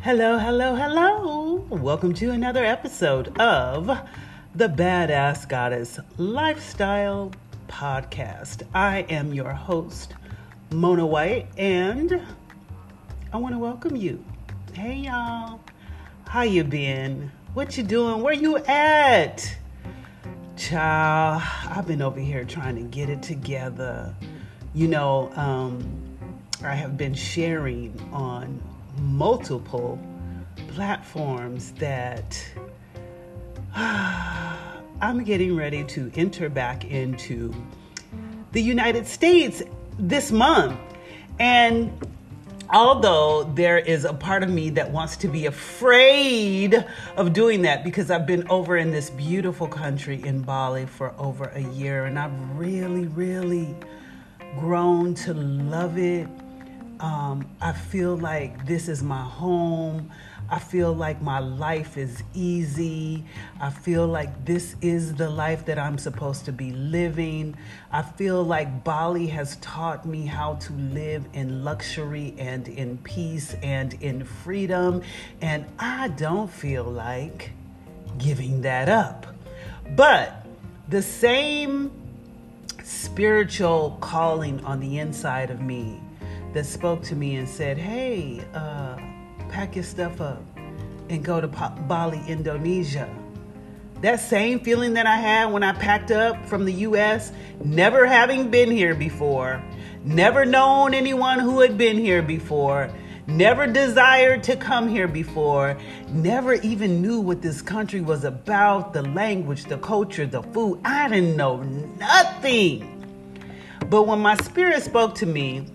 Hello, hello, hello. Welcome to another episode of the Badass Goddess Lifestyle Podcast. I am your host, Mona White, and I want to welcome you. Hey y'all. How you been? What you doing? Where you at? Child, I've been over here trying to get it together. You know, um, I have been sharing on multiple platforms that I'm getting ready to enter back into the United States this month. And although there is a part of me that wants to be afraid of doing that because I've been over in this beautiful country in Bali for over a year and I've really, really grown to love it um, I feel like this is my home. I feel like my life is easy. I feel like this is the life that I'm supposed to be living. I feel like Bali has taught me how to live in luxury and in peace and in freedom. And I don't feel like giving that up. But the same spiritual calling on the inside of me that spoke to me and said, Hey, uh, pack your stuff up and go to Bali, Indonesia. That same feeling that I had when I packed up from the US, never having been here before, never known anyone who had been here before, never desired to come here before, never even knew what this country was about the language, the culture, the food. I didn't know nothing. But when my spirit spoke to me,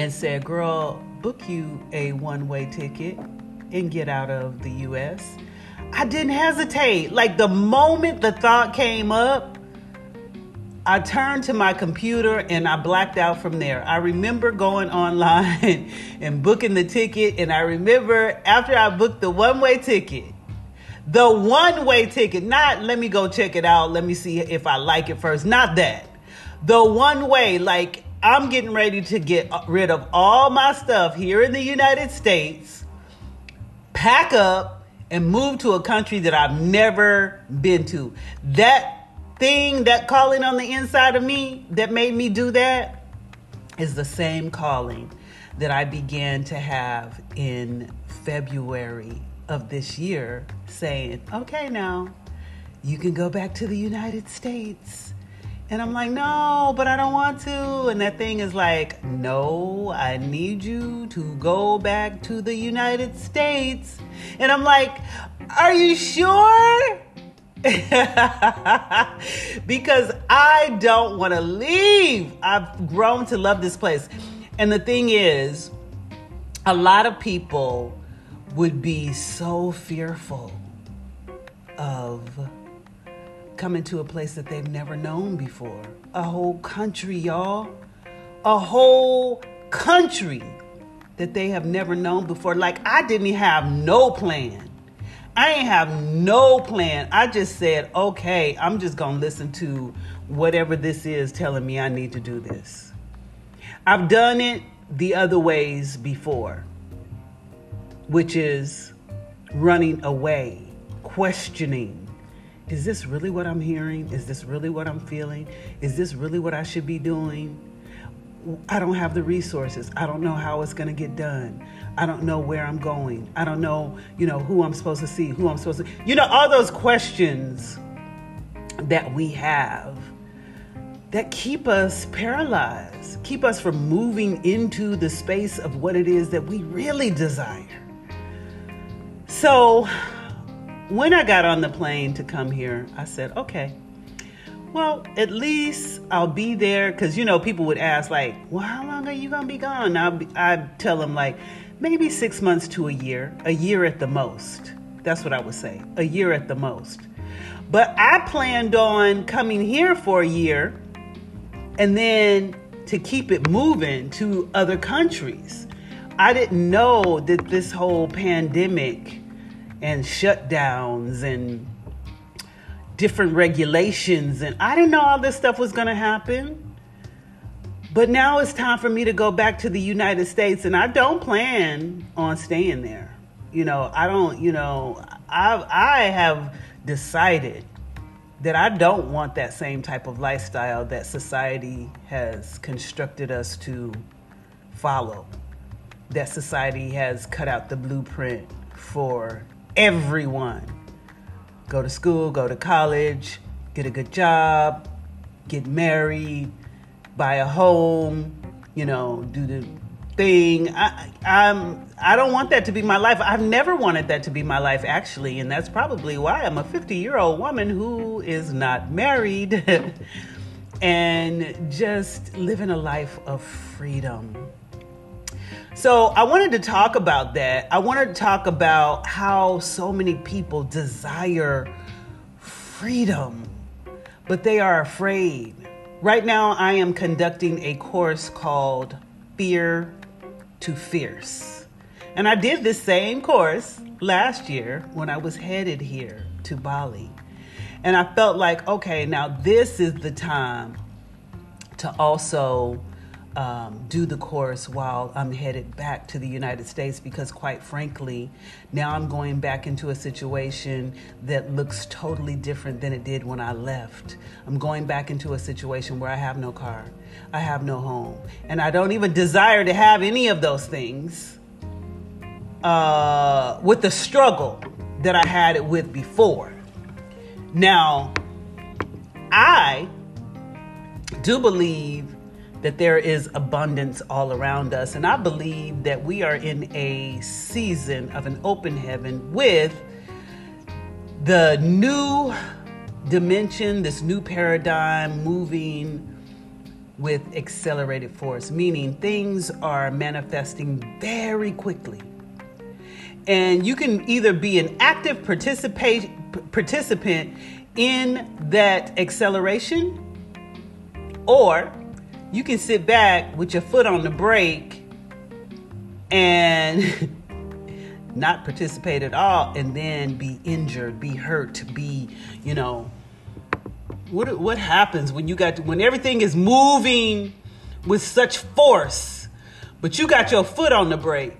and said, Girl, book you a one way ticket and get out of the US. I didn't hesitate. Like the moment the thought came up, I turned to my computer and I blacked out from there. I remember going online and booking the ticket, and I remember after I booked the one way ticket, the one way ticket, not let me go check it out, let me see if I like it first, not that. The one way, like I'm getting ready to get rid of all my stuff here in the United States, pack up, and move to a country that I've never been to. That thing, that calling on the inside of me that made me do that is the same calling that I began to have in February of this year, saying, okay, now you can go back to the United States and I'm like, no, but I don't want to. And that thing is like, no, I need you to go back to the United States. And I'm like, are you sure? because I don't want to leave. I've grown to love this place. And the thing is, a lot of people would be so fearful of coming to a place that they've never known before. A whole country, y'all. A whole country that they have never known before. Like I didn't have no plan. I ain't have no plan. I just said, okay, I'm just gonna listen to whatever this is telling me I need to do this. I've done it the other ways before, which is running away, questioning, is this really what I'm hearing? Is this really what I'm feeling? Is this really what I should be doing? I don't have the resources. I don't know how it's going to get done. I don't know where I'm going. I don't know, you know, who I'm supposed to see, who I'm supposed to, you know, all those questions that we have that keep us paralyzed, keep us from moving into the space of what it is that we really desire. So, when I got on the plane to come here, I said, okay, well, at least I'll be there. Because, you know, people would ask, like, well, how long are you going to be gone? I'd tell them, like, maybe six months to a year, a year at the most. That's what I would say, a year at the most. But I planned on coming here for a year and then to keep it moving to other countries. I didn't know that this whole pandemic and shutdowns and different regulations. And I didn't know all this stuff was going to happen. But now it's time for me to go back to the United States, and I don't plan on staying there. You know, I don't, you know, I I have decided that I don't want that same type of lifestyle that society has constructed us to follow. That society has cut out the blueprint for everyone. Go to school, go to college, get a good job, get married, buy a home, you know, do the thing. I, I'm I don't want that to be my life. I've never wanted that to be my life actually, and that's probably why I'm a 50-year-old woman who is not married and just living a life of freedom. So, I wanted to talk about that. I wanted to talk about how so many people desire freedom, but they are afraid. Right now, I am conducting a course called Fear to Fierce. And I did this same course last year when I was headed here to Bali. And I felt like, okay, now this is the time to also um, do the course while I'm headed back to the United States because, quite frankly, now I'm going back into a situation that looks totally different than it did when I left. I'm going back into a situation where I have no car, I have no home, and I don't even desire to have any of those things uh, with the struggle that I had it with before. Now, I do believe that there is abundance all around us. And I believe that we are in a season of an open heaven with the new dimension, this new paradigm moving with accelerated force, meaning things are manifesting very quickly. And you can either be an active participate, participant in that acceleration or you can sit back with your foot on the brake and not participate at all and then be injured, be hurt, be, you know, what what happens when you got to, when everything is moving with such force, but you got your foot on the brake?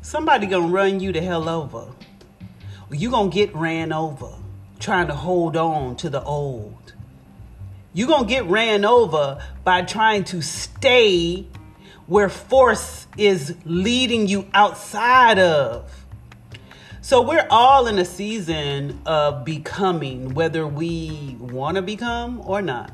Somebody gonna run you the hell over. Or you gonna get ran over trying to hold on to the old. You're going to get ran over by trying to stay where force is leading you outside of. So we're all in a season of becoming, whether we want to become or not.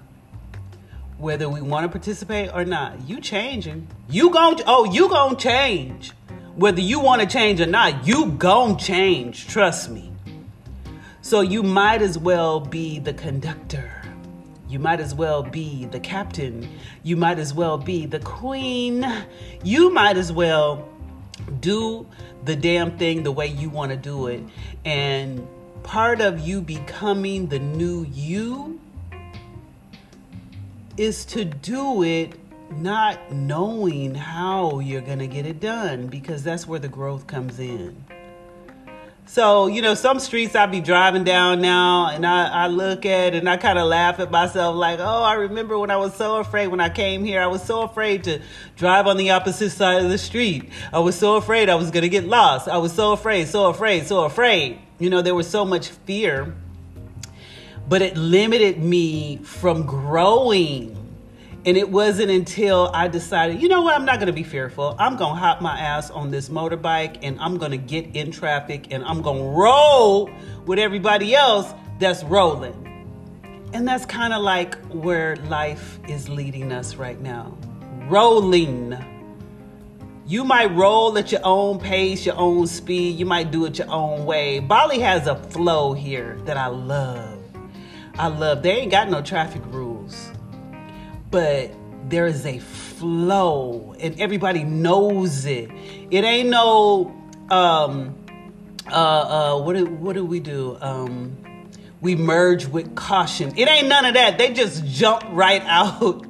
Whether we want to participate or not. You changing. You going oh, you going to change. Whether you want to change or not, you going to change. Trust me. So you might as well be the conductor you might as well be the captain. You might as well be the queen. You might as well do the damn thing the way you want to do it. And part of you becoming the new you is to do it not knowing how you're going to get it done because that's where the growth comes in. So, you know, some streets I be driving down now and I, I look at and I kind of laugh at myself like, oh, I remember when I was so afraid when I came here. I was so afraid to drive on the opposite side of the street. I was so afraid I was going to get lost. I was so afraid, so afraid, so afraid. You know, there was so much fear, but it limited me from growing and it wasn't until I decided, you know what, I'm not going to be fearful. I'm going to hop my ass on this motorbike and I'm going to get in traffic and I'm going to roll with everybody else that's rolling. And that's kind of like where life is leading us right now. Rolling. You might roll at your own pace, your own speed. You might do it your own way. Bali has a flow here that I love. I love. They ain't got no traffic rules but there is a flow and everybody knows it. It ain't no um uh uh what do what do we do? Um we merge with caution. It ain't none of that. They just jump right out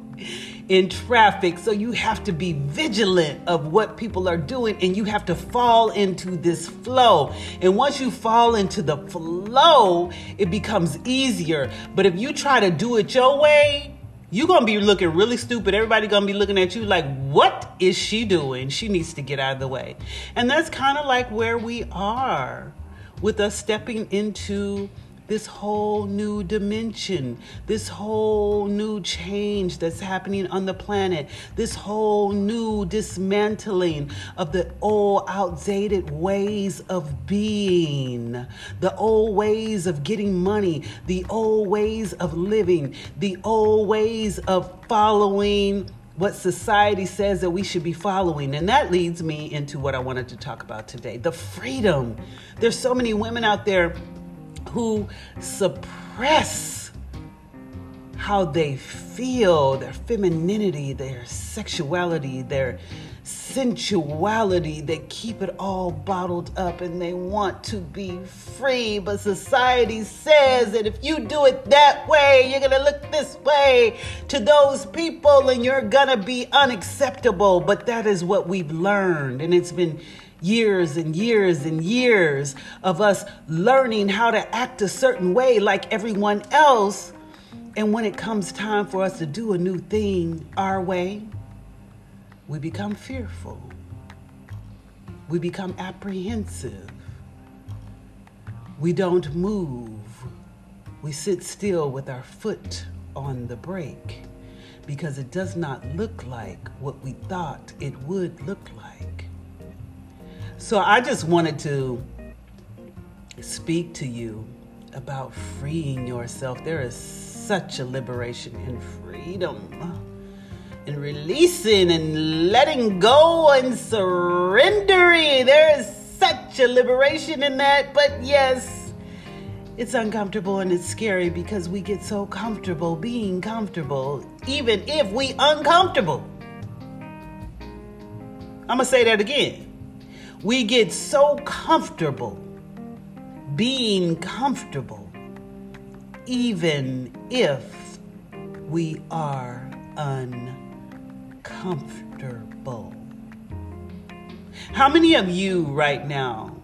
in traffic. So you have to be vigilant of what people are doing and you have to fall into this flow. And once you fall into the flow, it becomes easier. But if you try to do it your way, You're going to be looking really stupid. Everybody to be looking at you like, what is she doing? She needs to get out of the way. And that's kind of like where we are with us stepping into this whole new dimension, this whole new change that's happening on the planet, this whole new dismantling of the old outdated ways of being, the old ways of getting money, the old ways of living, the old ways of following what society says that we should be following. And that leads me into what I wanted to talk about today the freedom. There's so many women out there who suppress how they feel, their femininity, their sexuality, their sensuality. They keep it all bottled up and they want to be free. But society says that if you do it that way, you're going to look this way to those people and you're going to be unacceptable. But that is what we've learned. And it's been years and years and years of us learning how to act a certain way like everyone else. And when it comes time for us to do a new thing our way, we become fearful. We become apprehensive. We don't move. We sit still with our foot on the brake because it does not look like what we thought it would look like. So I just wanted to speak to you about freeing yourself. There is such a liberation in freedom and releasing and letting go and surrendering. There is such a liberation in that. But yes, it's uncomfortable and it's scary because we get so comfortable being comfortable, even if we uncomfortable. I'm gonna say that again. We get so comfortable being comfortable, even if we are uncomfortable. How many of you right now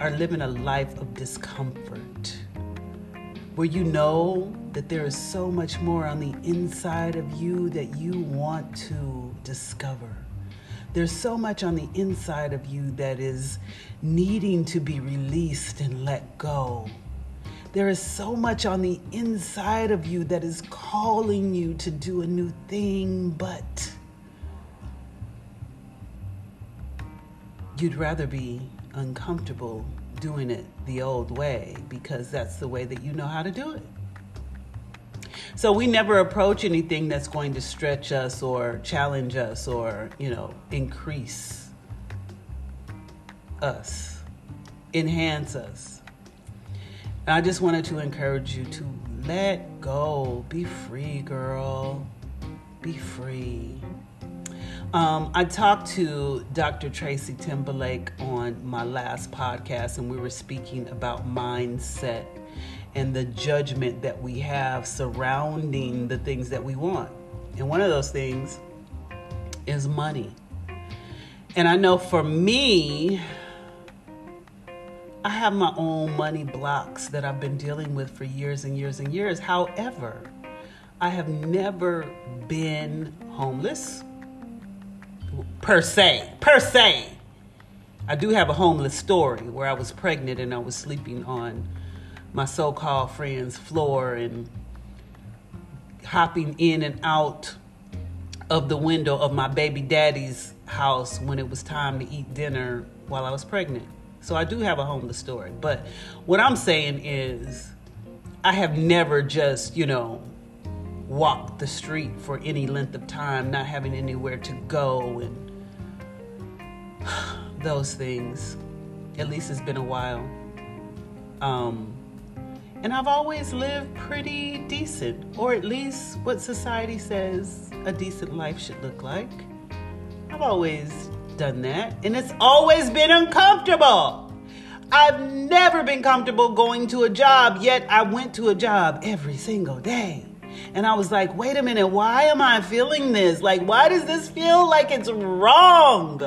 are living a life of discomfort where you know that there is so much more on the inside of you that you want to discover? There's so much on the inside of you that is needing to be released and let go. There is so much on the inside of you that is calling you to do a new thing, but you'd rather be uncomfortable doing it the old way because that's the way that you know how to do it. So we never approach anything that's going to stretch us or challenge us or, you know, increase us, enhance us. And I just wanted to encourage you to let go. Be free, girl. Be free. Um, I talked to Dr. Tracy Timberlake on my last podcast, and we were speaking about mindset and the judgment that we have surrounding the things that we want. And one of those things is money. And I know for me, I have my own money blocks that I've been dealing with for years and years and years. However, I have never been homeless per se. Per se. I do have a homeless story where I was pregnant and I was sleeping on my so called friend's floor and hopping in and out of the window of my baby daddy's house when it was time to eat dinner while I was pregnant. So I do have a homeless story. But what I'm saying is, I have never just, you know, walked the street for any length of time, not having anywhere to go and those things. At least it's been a while. Um, and I've always lived pretty decent, or at least what society says a decent life should look like. I've always done that, and it's always been uncomfortable. I've never been comfortable going to a job, yet I went to a job every single day. And I was like, wait a minute, why am I feeling this? Like, why does this feel like it's wrong?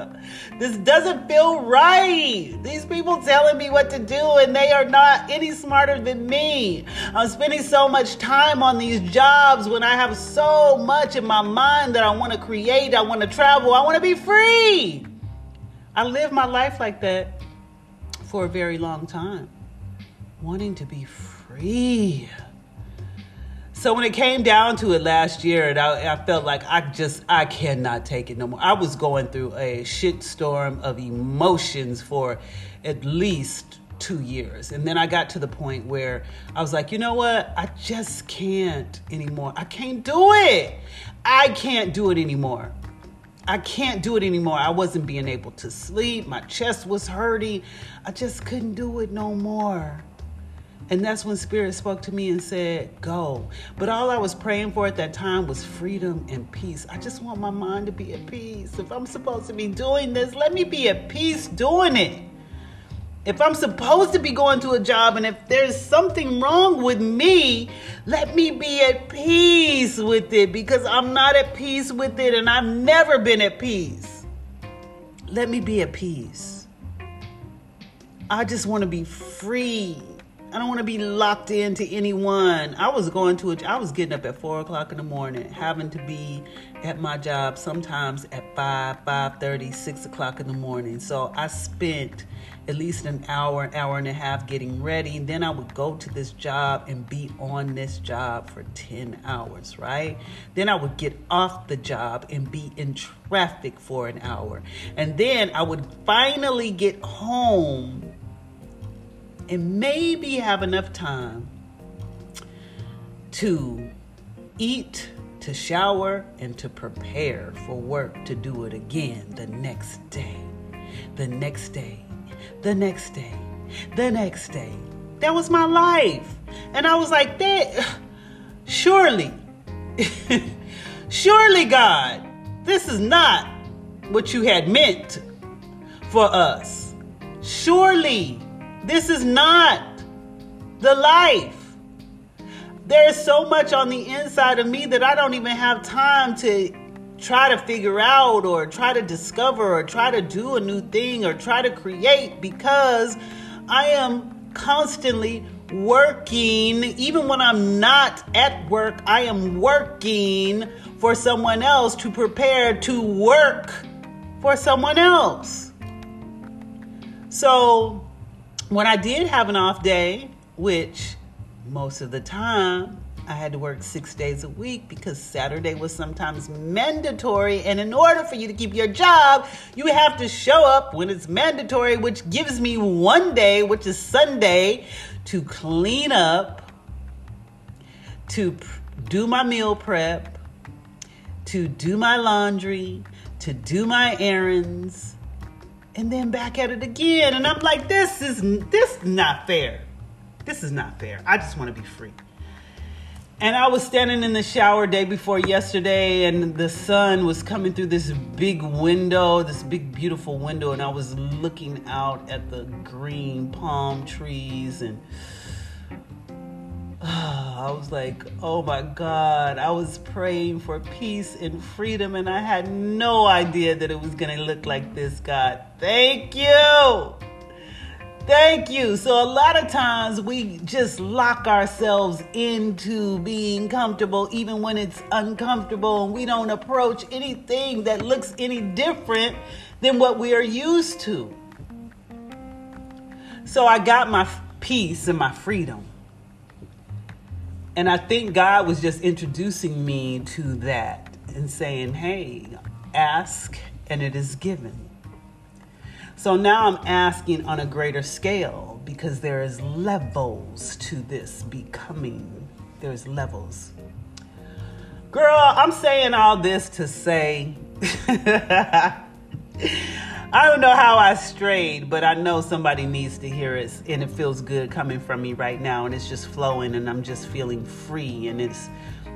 This doesn't feel right. These people telling me what to do and they are not any smarter than me. I'm spending so much time on these jobs when I have so much in my mind that I want to create, I want to travel, I want to be free. I lived my life like that for a very long time, wanting to be free. So when it came down to it last year, and I, I, felt like I just I cannot take it no more. I was going through a shitstorm of emotions for at least two years, and then I got to the point where I was like, you know what? I just can't anymore. I can't do it. I can't do it anymore. I can't do it anymore. I wasn't being able to sleep. My chest was hurting. I just couldn't do it no more. And that's when Spirit spoke to me and said, Go. But all I was praying for at that time was freedom and peace. I just want my mind to be at peace. If I'm supposed to be doing this, let me be at peace doing it. If I'm supposed to be going to a job and if there's something wrong with me, let me be at peace with it because I'm not at peace with it and I've never been at peace. Let me be at peace. I just want to be free. I don't want to be locked into anyone. I was going to a, I was getting up at four o'clock in the morning, having to be at my job sometimes at five, five thirty, six o'clock in the morning. So I spent at least an hour, an hour and a half getting ready. And then I would go to this job and be on this job for 10 hours, right? Then I would get off the job and be in traffic for an hour. And then I would finally get home and maybe have enough time to eat, to shower, and to prepare for work to do it again the next day, the next day, the next day, the next day. That was my life. And I was like, that surely, surely, God, this is not what you had meant for us. Surely this is not the life. There's so much on the inside of me that I don't even have time to try to figure out or try to discover or try to do a new thing or try to create because I am constantly working. Even when I'm not at work, I am working for someone else to prepare to work for someone else. So when I did have an off day, which most of the time I had to work six days a week because Saturday was sometimes mandatory. And in order for you to keep your job, you have to show up when it's mandatory, which gives me one day, which is Sunday, to clean up, to do my meal prep, to do my laundry, to do my errands and then back at it again. And I'm like, this is this not fair. This is not fair. I just want to be free. And I was standing in the shower day before yesterday, and the sun was coming through this big window, this big, beautiful window, and I was looking out at the green palm trees and I was like, oh my God, I was praying for peace and freedom, and I had no idea that it was going to look like this, God. Thank you. Thank you. So, a lot of times we just lock ourselves into being comfortable, even when it's uncomfortable, and we don't approach anything that looks any different than what we are used to. So, I got my peace and my freedom. And I think God was just introducing me to that and saying, hey, ask and it is given. So now I'm asking on a greater scale because there is levels to this becoming. There's levels. Girl, I'm saying all this to say I don't know how I strayed, but I know somebody needs to hear it, and it feels good coming from me right now, and it's just flowing, and I'm just feeling free, and it's,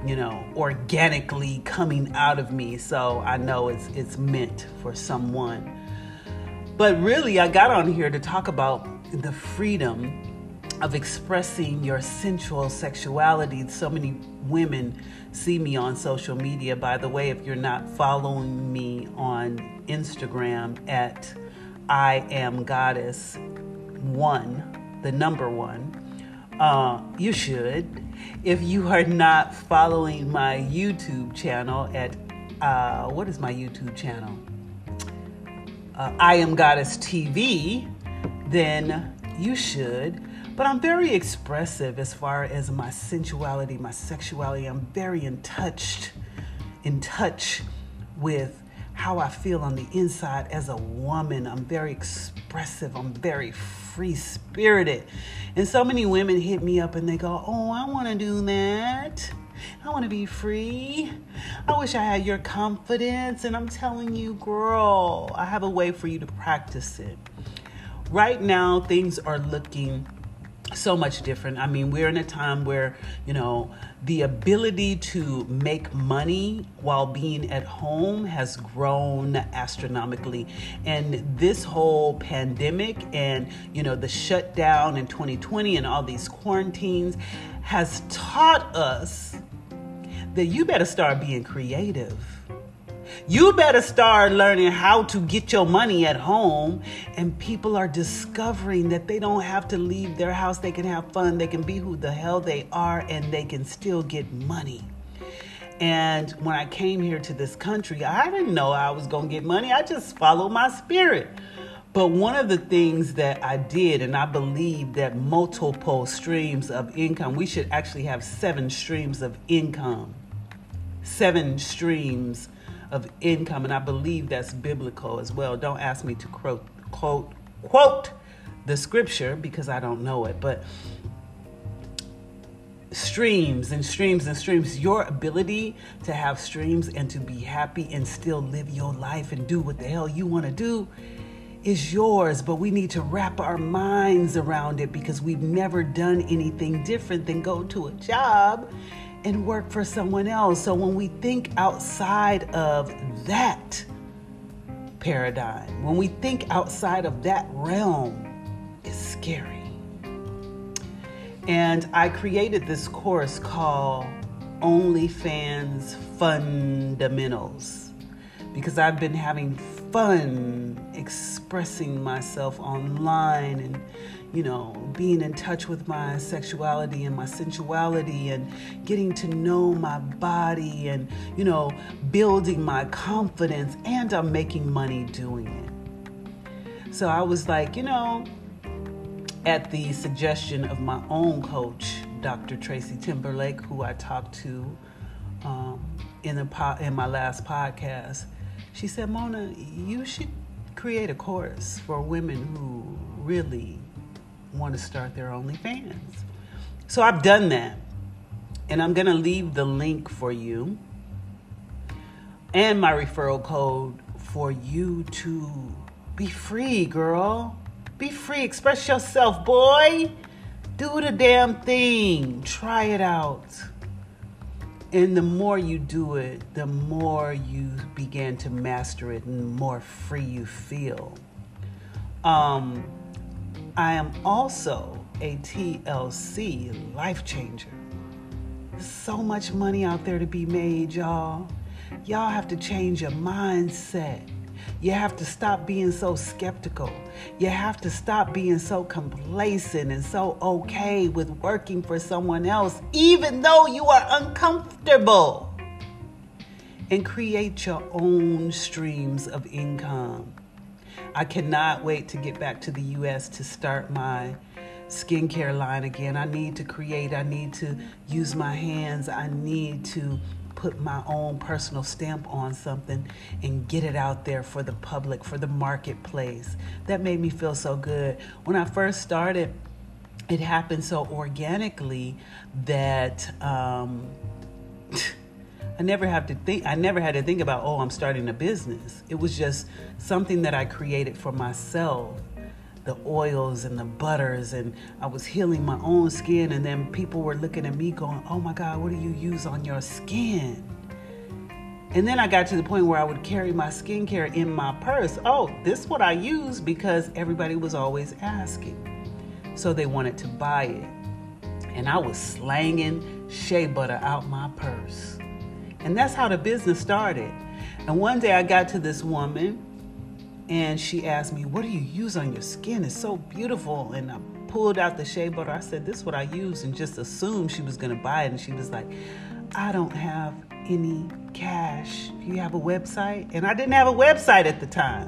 you know, organically coming out of me. So I know it's it's meant for someone. But really, I got on here to talk about the freedom of expressing your sensual sexuality. So many women see me on social media. By the way, if you're not following me on Instagram at I am Goddess one, the number one, uh, you should. If you are not following my YouTube channel at uh, what is my YouTube channel? Uh, I am Goddess TV, then you should. But I'm very expressive as far as my sensuality, my sexuality. I'm very in touch, in touch with how I feel on the inside as a woman. I'm very expressive. I'm very free spirited. And so many women hit me up and they go, Oh, I want to do that. I want to be free. I wish I had your confidence. And I'm telling you, girl, I have a way for you to practice it. Right now, things are looking so much different. I mean, we're in a time where, you know, the ability to make money while being at home has grown astronomically. And this whole pandemic and, you know, the shutdown in 2020 and all these quarantines has taught us that you better start being creative you better start learning how to get your money at home. And people are discovering that they don't have to leave their house. They can have fun. They can be who the hell they are and they can still get money. And when I came here to this country, I didn't know I was going to get money. I just followed my spirit. But one of the things that I did, and I believe that multiple streams of income, we should actually have seven streams of income. Seven streams of income, and I believe that's biblical as well. Don't ask me to quote quote quote the scripture because I don't know it, but streams and streams and streams. Your ability to have streams and to be happy and still live your life and do what the hell you want to do is yours, but we need to wrap our minds around it because we've never done anything different than go to a job and work for someone else. So when we think outside of that paradigm, when we think outside of that realm, it's scary. And I created this course called OnlyFans Fundamentals because I've been having fun expressing myself online and you know, being in touch with my sexuality and my sensuality and getting to know my body and, you know, building my confidence and I'm making money doing it. So I was like, you know, at the suggestion of my own coach, Dr. Tracy Timberlake, who I talked to um, in, the po- in my last podcast, she said, Mona, you should create a course for women who really want to start their OnlyFans. So I've done that. And I'm going to leave the link for you and my referral code for you to be free, girl. Be free. Express yourself, boy. Do the damn thing. Try it out. And the more you do it, the more you begin to master it and the more free you feel. Um, I am also a TLC life changer. So much money out there to be made, y'all. Y'all have to change your mindset. You have to stop being so skeptical. You have to stop being so complacent and so okay with working for someone else, even though you are uncomfortable. And create your own streams of income. I cannot wait to get back to the US to start my skincare line again. I need to create, I need to use my hands, I need to put my own personal stamp on something and get it out there for the public, for the marketplace. That made me feel so good. When I first started, it happened so organically that um, I never have to think I never had to think about, oh, I'm starting a business. It was just something that I created for myself. The oils and the butters, and I was healing my own skin, and then people were looking at me going, Oh my God, what do you use on your skin? And then I got to the point where I would carry my skincare in my purse. Oh, this is what I use because everybody was always asking. So they wanted to buy it. And I was slanging shea butter out my purse. And that's how the business started. And one day I got to this woman and she asked me, What do you use on your skin? It's so beautiful. And I pulled out the shea butter. I said, This is what I use, and just assumed she was going to buy it. And she was like, I don't have any cash. Do you have a website? And I didn't have a website at the time.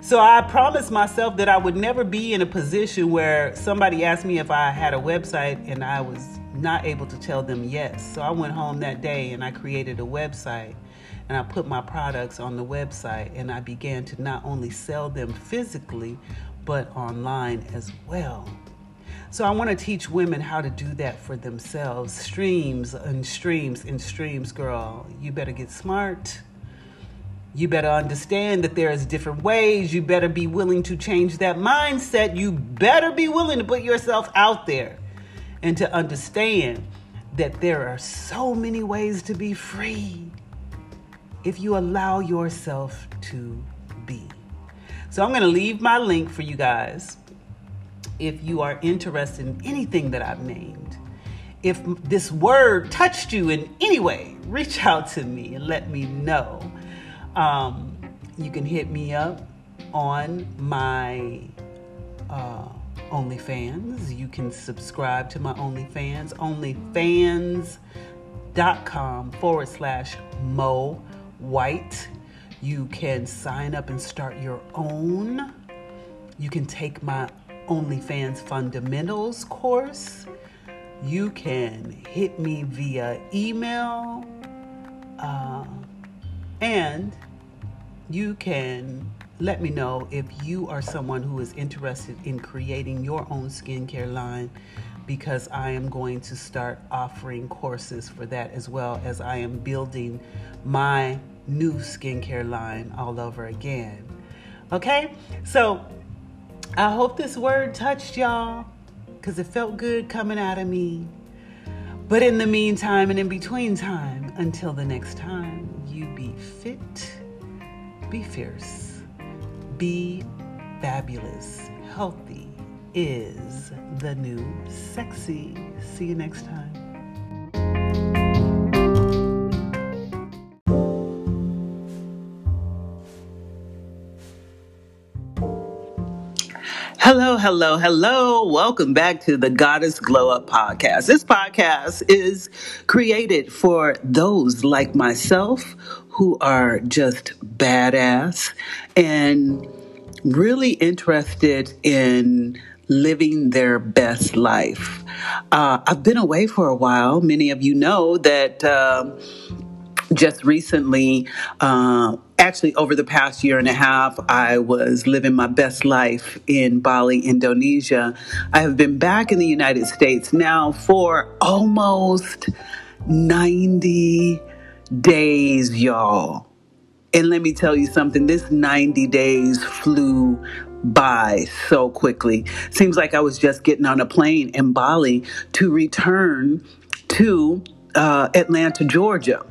So I promised myself that I would never be in a position where somebody asked me if I had a website and I was not able to tell them yes. So I went home that day and I created a website and I put my products on the website and I began to not only sell them physically but online as well. So I want to teach women how to do that for themselves. Streams and streams and streams, girl. You better get smart. You better understand that there's different ways. You better be willing to change that mindset. You better be willing to put yourself out there and to understand that there are so many ways to be free if you allow yourself to be. So I'm going to leave my link for you guys if you are interested in anything that I've named. If this word touched you in any way, reach out to me and let me know. Um, you can hit me up on my uh, OnlyFans. You can subscribe to my OnlyFans, onlyfans.com forward slash Mo White. You can sign up and start your own. You can take my OnlyFans Fundamentals course. You can hit me via email. Uh, and you can let me know if you are someone who is interested in creating your own skincare line because I am going to start offering courses for that as well as I am building my new skincare line all over again. Okay? So I hope this word touched y'all because it felt good coming out of me. But in the meantime and in between time, until the next time, you be fit, be fierce, be fabulous. Healthy is the new sexy. See you next time. Hello, hello. Welcome back to the Goddess Glow Up podcast. This podcast is created for those like myself who are just badass and really interested in living their best life. Uh, I've been away for a while. Many of you know that. Uh, just recently, uh, actually over the past year and a half, I was living my best life in Bali, Indonesia. I have been back in the United States now for almost 90 days, y'all. And let me tell you something, this 90 days flew by so quickly. Seems like I was just getting on a plane in Bali to return to uh, Atlanta, Georgia.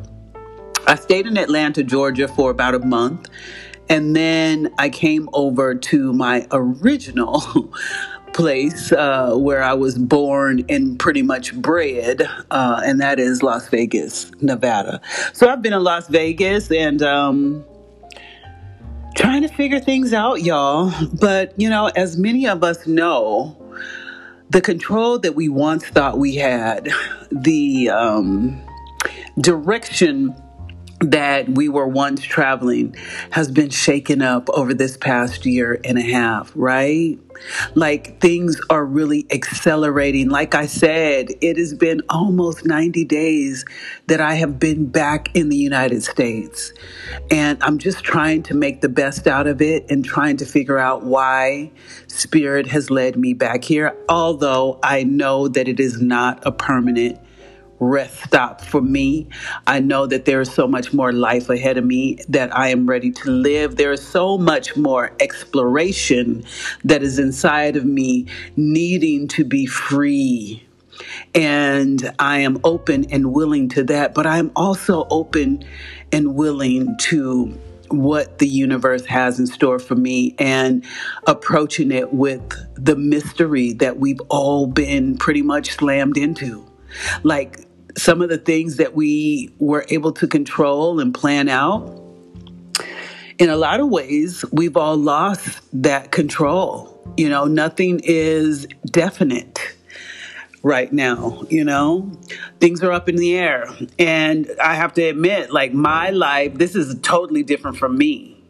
I stayed in Atlanta, Georgia for about a month. And then I came over to my original place uh, where I was born and pretty much bred, uh, and that is Las Vegas, Nevada. So I've been in Las Vegas and um, trying to figure things out, y'all. But, you know, as many of us know, the control that we once thought we had, the um, direction that we were once traveling has been shaken up over this past year and a half, right? Like things are really accelerating. Like I said, it has been almost 90 days that I have been back in the United States. And I'm just trying to make the best out of it and trying to figure out why Spirit has led me back here. Although I know that it is not a permanent rest stop for me. I know that there is so much more life ahead of me that I am ready to live. There is so much more exploration that is inside of me needing to be free. And I am open and willing to that, but I am also open and willing to what the universe has in store for me and approaching it with the mystery that we've all been pretty much slammed into. Like some of the things that we were able to control and plan out, in a lot of ways, we've all lost that control. You know, nothing is definite right now, you know? Things are up in the air. And I have to admit, like, my life, this is totally different from me.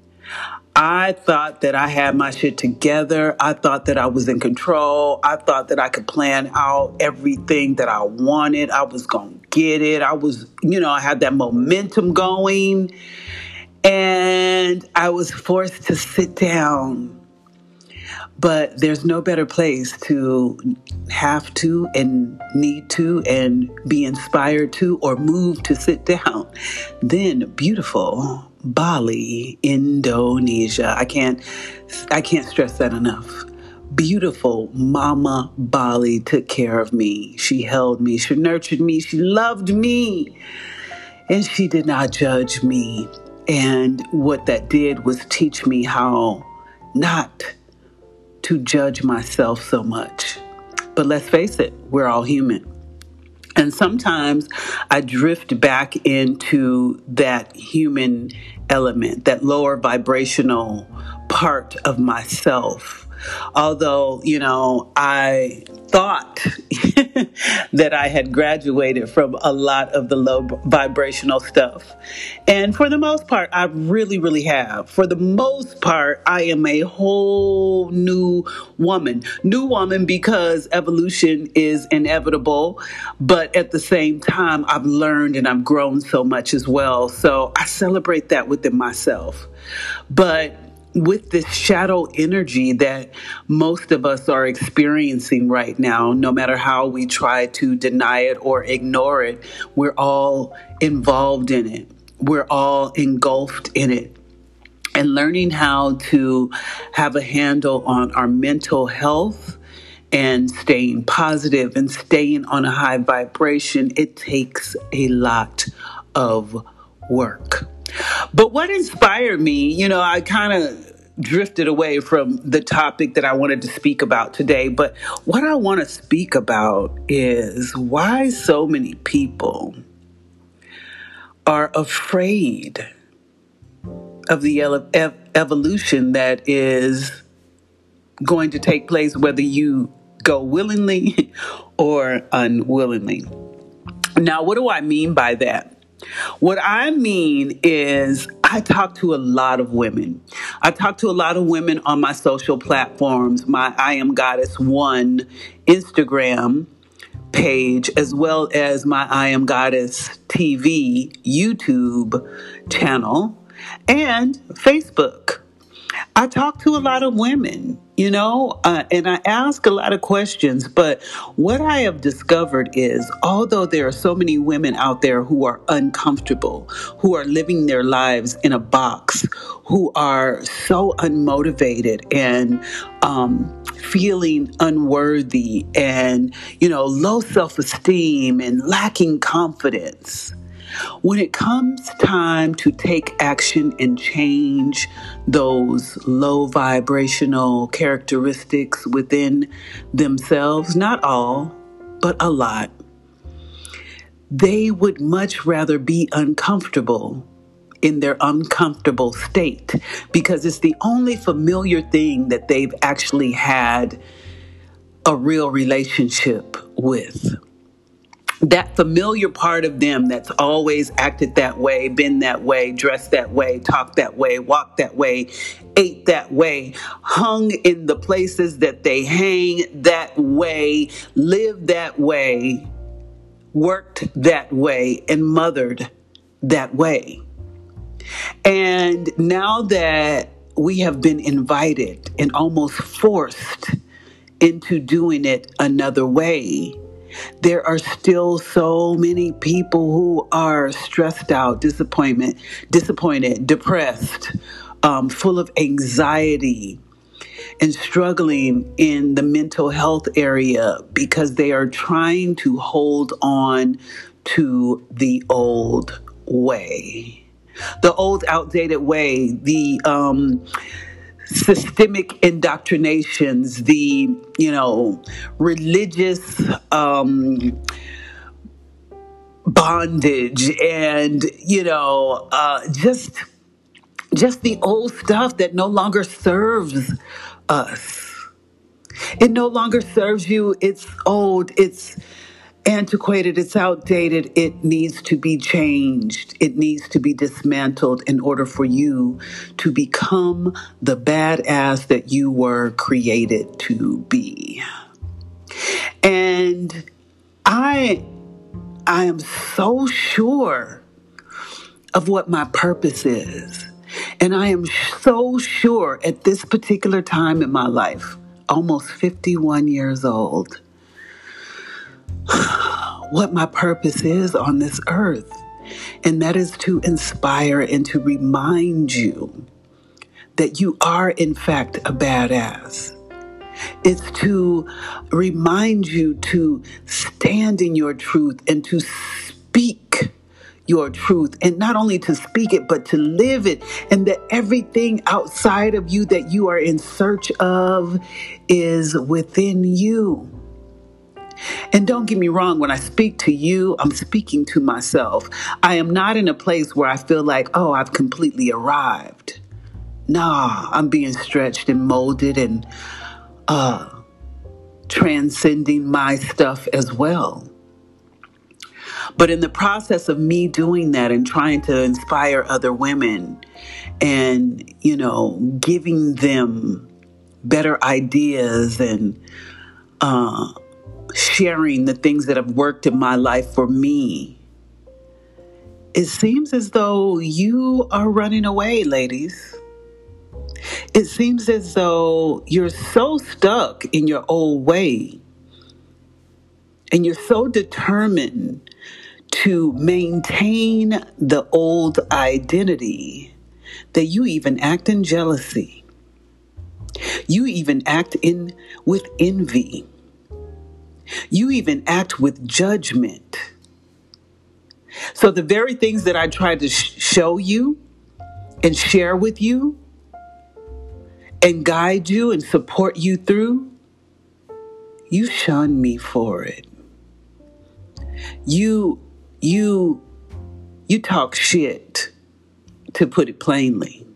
I thought that I had my shit together. I thought that I was in control. I thought that I could plan out everything that I wanted. I was going to get it. I was, you know, I had that momentum going. And I was forced to sit down but there's no better place to have to and need to and be inspired to or move to sit down than beautiful Bali, Indonesia. I can't I can't stress that enough. Beautiful Mama Bali took care of me. She held me, she nurtured me, she loved me. And she did not judge me. And what that did was teach me how not to judge myself so much. But let's face it, we're all human. And sometimes I drift back into that human element, that lower vibrational part of myself Although, you know, I thought that I had graduated from a lot of the low vibrational stuff. And for the most part, I really, really have. For the most part, I am a whole new woman. New woman because evolution is inevitable. But at the same time, I've learned and I've grown so much as well. So I celebrate that within myself. But with this shadow energy that most of us are experiencing right now, no matter how we try to deny it or ignore it, we're all involved in it. We're all engulfed in it. And learning how to have a handle on our mental health and staying positive and staying on a high vibration, it takes a lot of work. But what inspired me, you know, I kind of drifted away from the topic that I wanted to speak about today. But what I want to speak about is why so many people are afraid of the ev- evolution that is going to take place, whether you go willingly or unwillingly. Now, what do I mean by that? What I mean is, I talk to a lot of women. I talk to a lot of women on my social platforms, my I Am Goddess One Instagram page, as well as my I Am Goddess TV YouTube channel, and Facebook. I talk to a lot of women you know, uh, and I ask a lot of questions, but what I have discovered is although there are so many women out there who are uncomfortable, who are living their lives in a box, who are so unmotivated and um, feeling unworthy and, you know, low self esteem and lacking confidence. When it comes time to take action and change those low vibrational characteristics within themselves, not all, but a lot, they would much rather be uncomfortable in their uncomfortable state because it's the only familiar thing that they've actually had a real relationship with that familiar part of them that's always acted that way, been that way, dressed that way, talked that way, walked that way, ate that way, hung in the places that they hang that way, lived that way, worked that way, and mothered that way. And now that we have been invited and almost forced into doing it another way, there are still so many people who are stressed out, disappointment, disappointed, depressed, um, full of anxiety, and struggling in the mental health area because they are trying to hold on to the old way. the old outdated way, the um, systemic indoctrinations, the you know religious um, bondage, and you know uh, just just the old stuff that no longer serves us. It no longer serves you. It's old. It's antiquated, it's outdated, it needs to be changed, it needs to be dismantled in order for you to become the badass that you were created to be. And I I am so sure of what my purpose is. And I am so sure at this particular time in my life, almost 51 years old, what my purpose is on this earth. And that is to inspire and to remind you that you are, in fact, a badass. It's to remind you to stand in your truth and to speak your truth. And not only to speak it, but to live it. And that everything outside of you that you are in search of is within you. And don't get me wrong, when I speak to you, I'm speaking to myself. I am not in a place where I feel like, oh, I've completely arrived. Nah, I'm being stretched and molded and uh, transcending my stuff as well. But in the process of me doing that and trying to inspire other women and, you know, giving them better ideas and, uh, sharing the things that have worked in my life for me, it seems as though you are running away, ladies. It seems as though you're so stuck in your old way and you're so determined to maintain the old identity that you even act in jealousy. You even act in with envy. You even act with judgment. So, the very things that I tried to sh- show you and share with you and guide you and support you through, you shun me for it. You, you, you talk shit, to put it plainly.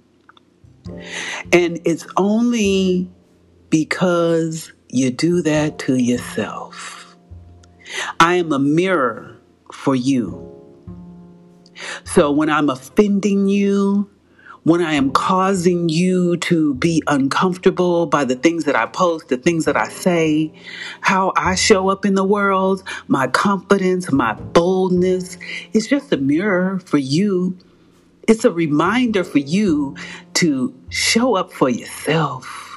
And it's only because you do that to yourself. I am a mirror for you. So when I'm offending you, when I am causing you to be uncomfortable by the things that I post, the things that I say, how I show up in the world, my confidence, my boldness, it's just a mirror for you. It's a reminder for you to show up for yourself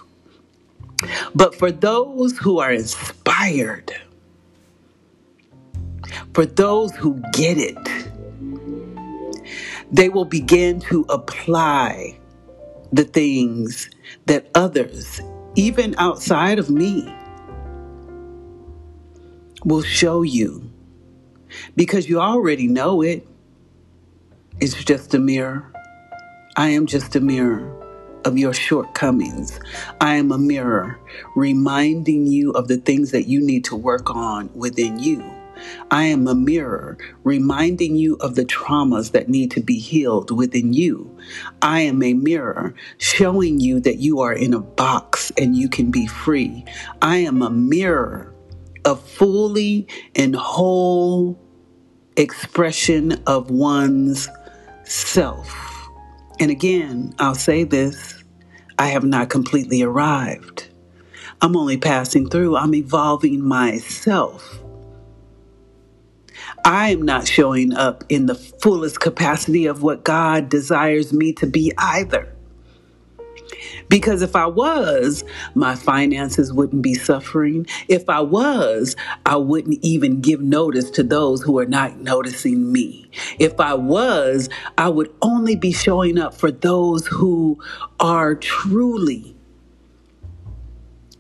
but for those who are inspired, for those who get it, they will begin to apply the things that others, even outside of me, will show you because you already know it. It's just a mirror. I am just a mirror of your shortcomings. I am a mirror reminding you of the things that you need to work on within you. I am a mirror reminding you of the traumas that need to be healed within you. I am a mirror showing you that you are in a box and you can be free. I am a mirror of fully and whole expression of one's self. And again, I'll say this I have not completely arrived. I'm only passing through, I'm evolving myself. I am not showing up in the fullest capacity of what God desires me to be either. Because if I was, my finances wouldn't be suffering. If I was, I wouldn't even give notice to those who are not noticing me. If I was, I would only be showing up for those who are truly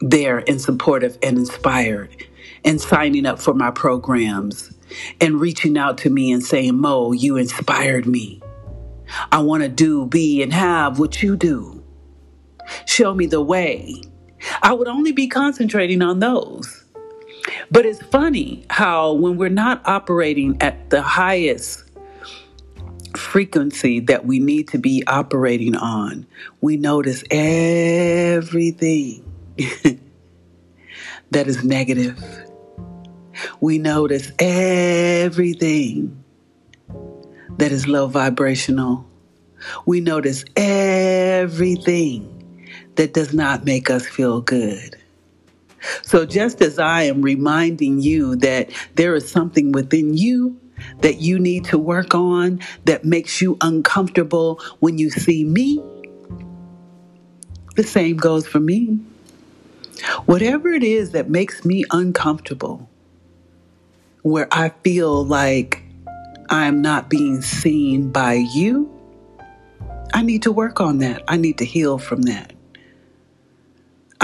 there and supportive and inspired and signing up for my programs and reaching out to me and saying, Mo, you inspired me. I want to do, be, and have what you do. Show me the way. I would only be concentrating on those. But it's funny how when we're not operating at the highest frequency that we need to be operating on, we notice everything that is negative. We notice everything that is low vibrational. We notice everything that does not make us feel good. So, just as I am reminding you that there is something within you that you need to work on that makes you uncomfortable when you see me, the same goes for me. Whatever it is that makes me uncomfortable, where I feel like I'm not being seen by you, I need to work on that. I need to heal from that.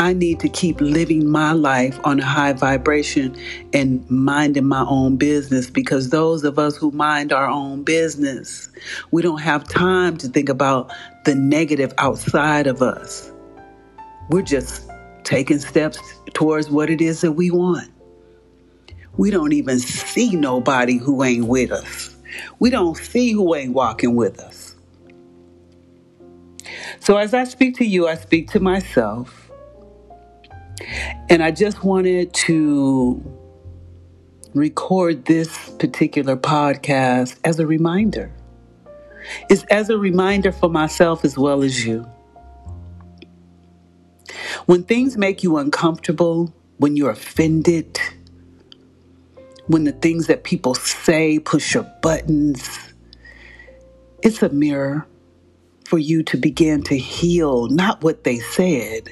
I need to keep living my life on a high vibration and minding my own business because those of us who mind our own business, we don't have time to think about the negative outside of us. We're just taking steps towards what it is that we want. We don't even see nobody who ain't with us. We don't see who ain't walking with us. So as I speak to you, I speak to myself. And I just wanted to record this particular podcast as a reminder. It's as a reminder for myself as well as you. When things make you uncomfortable, when you're offended, when the things that people say push your buttons, it's a mirror for you to begin to heal not what they said,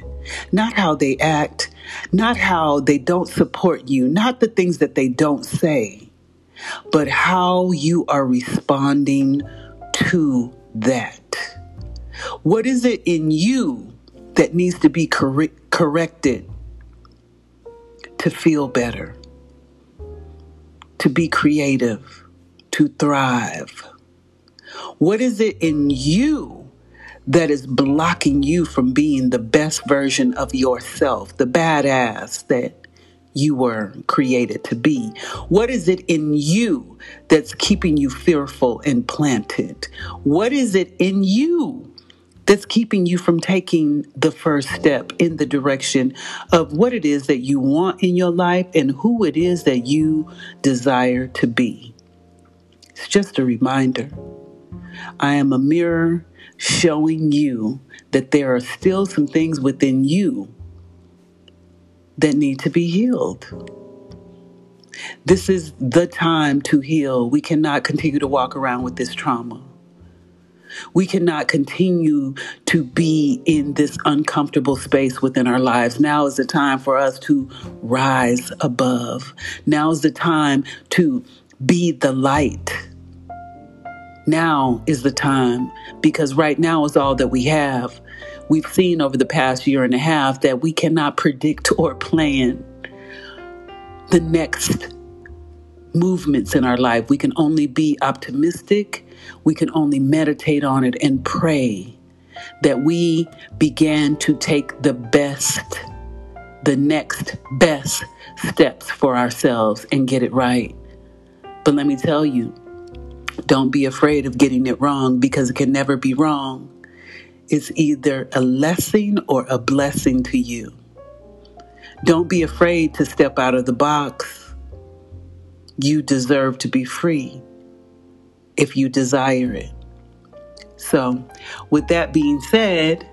not how they act, not how they don't support you, not the things that they don't say, but how you are responding to that. What is it in you that needs to be cor- corrected to feel better, to be creative, to thrive? What is it in you that is blocking you from being the best version of yourself, the badass that you were created to be? What is it in you that's keeping you fearful and planted? What is it in you that's keeping you from taking the first step in the direction of what it is that you want in your life and who it is that you desire to be? It's just a reminder. I am a mirror showing you that there are still some things within you that need to be healed. This is the time to heal. We cannot continue to walk around with this trauma. We cannot continue to be in this uncomfortable space within our lives. Now is the time for us to rise above. Now is the time to be the light now is the time because right now is all that we have. We've seen over the past year and a half that we cannot predict or plan the next movements in our life. We can only be optimistic. We can only meditate on it and pray that we began to take the best, the next best steps for ourselves and get it right. But let me tell you, don't be afraid of getting it wrong because it can never be wrong. It's either a lesson or a blessing to you. Don't be afraid to step out of the box. You deserve to be free if you desire it. So, with that being said,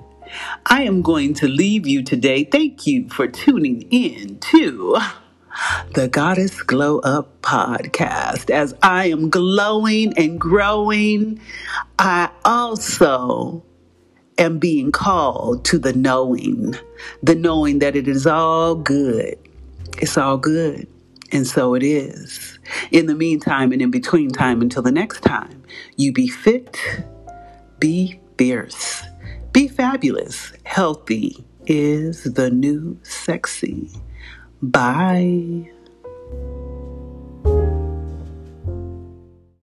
I am going to leave you today. Thank you for tuning in to the Goddess Glow Up podcast. As I am glowing and growing, I also am being called to the knowing, the knowing that it is all good. It's all good. And so it is. In the meantime and in between time until the next time, you be fit, be fierce, be fabulous. Healthy is the new sexy. Bye.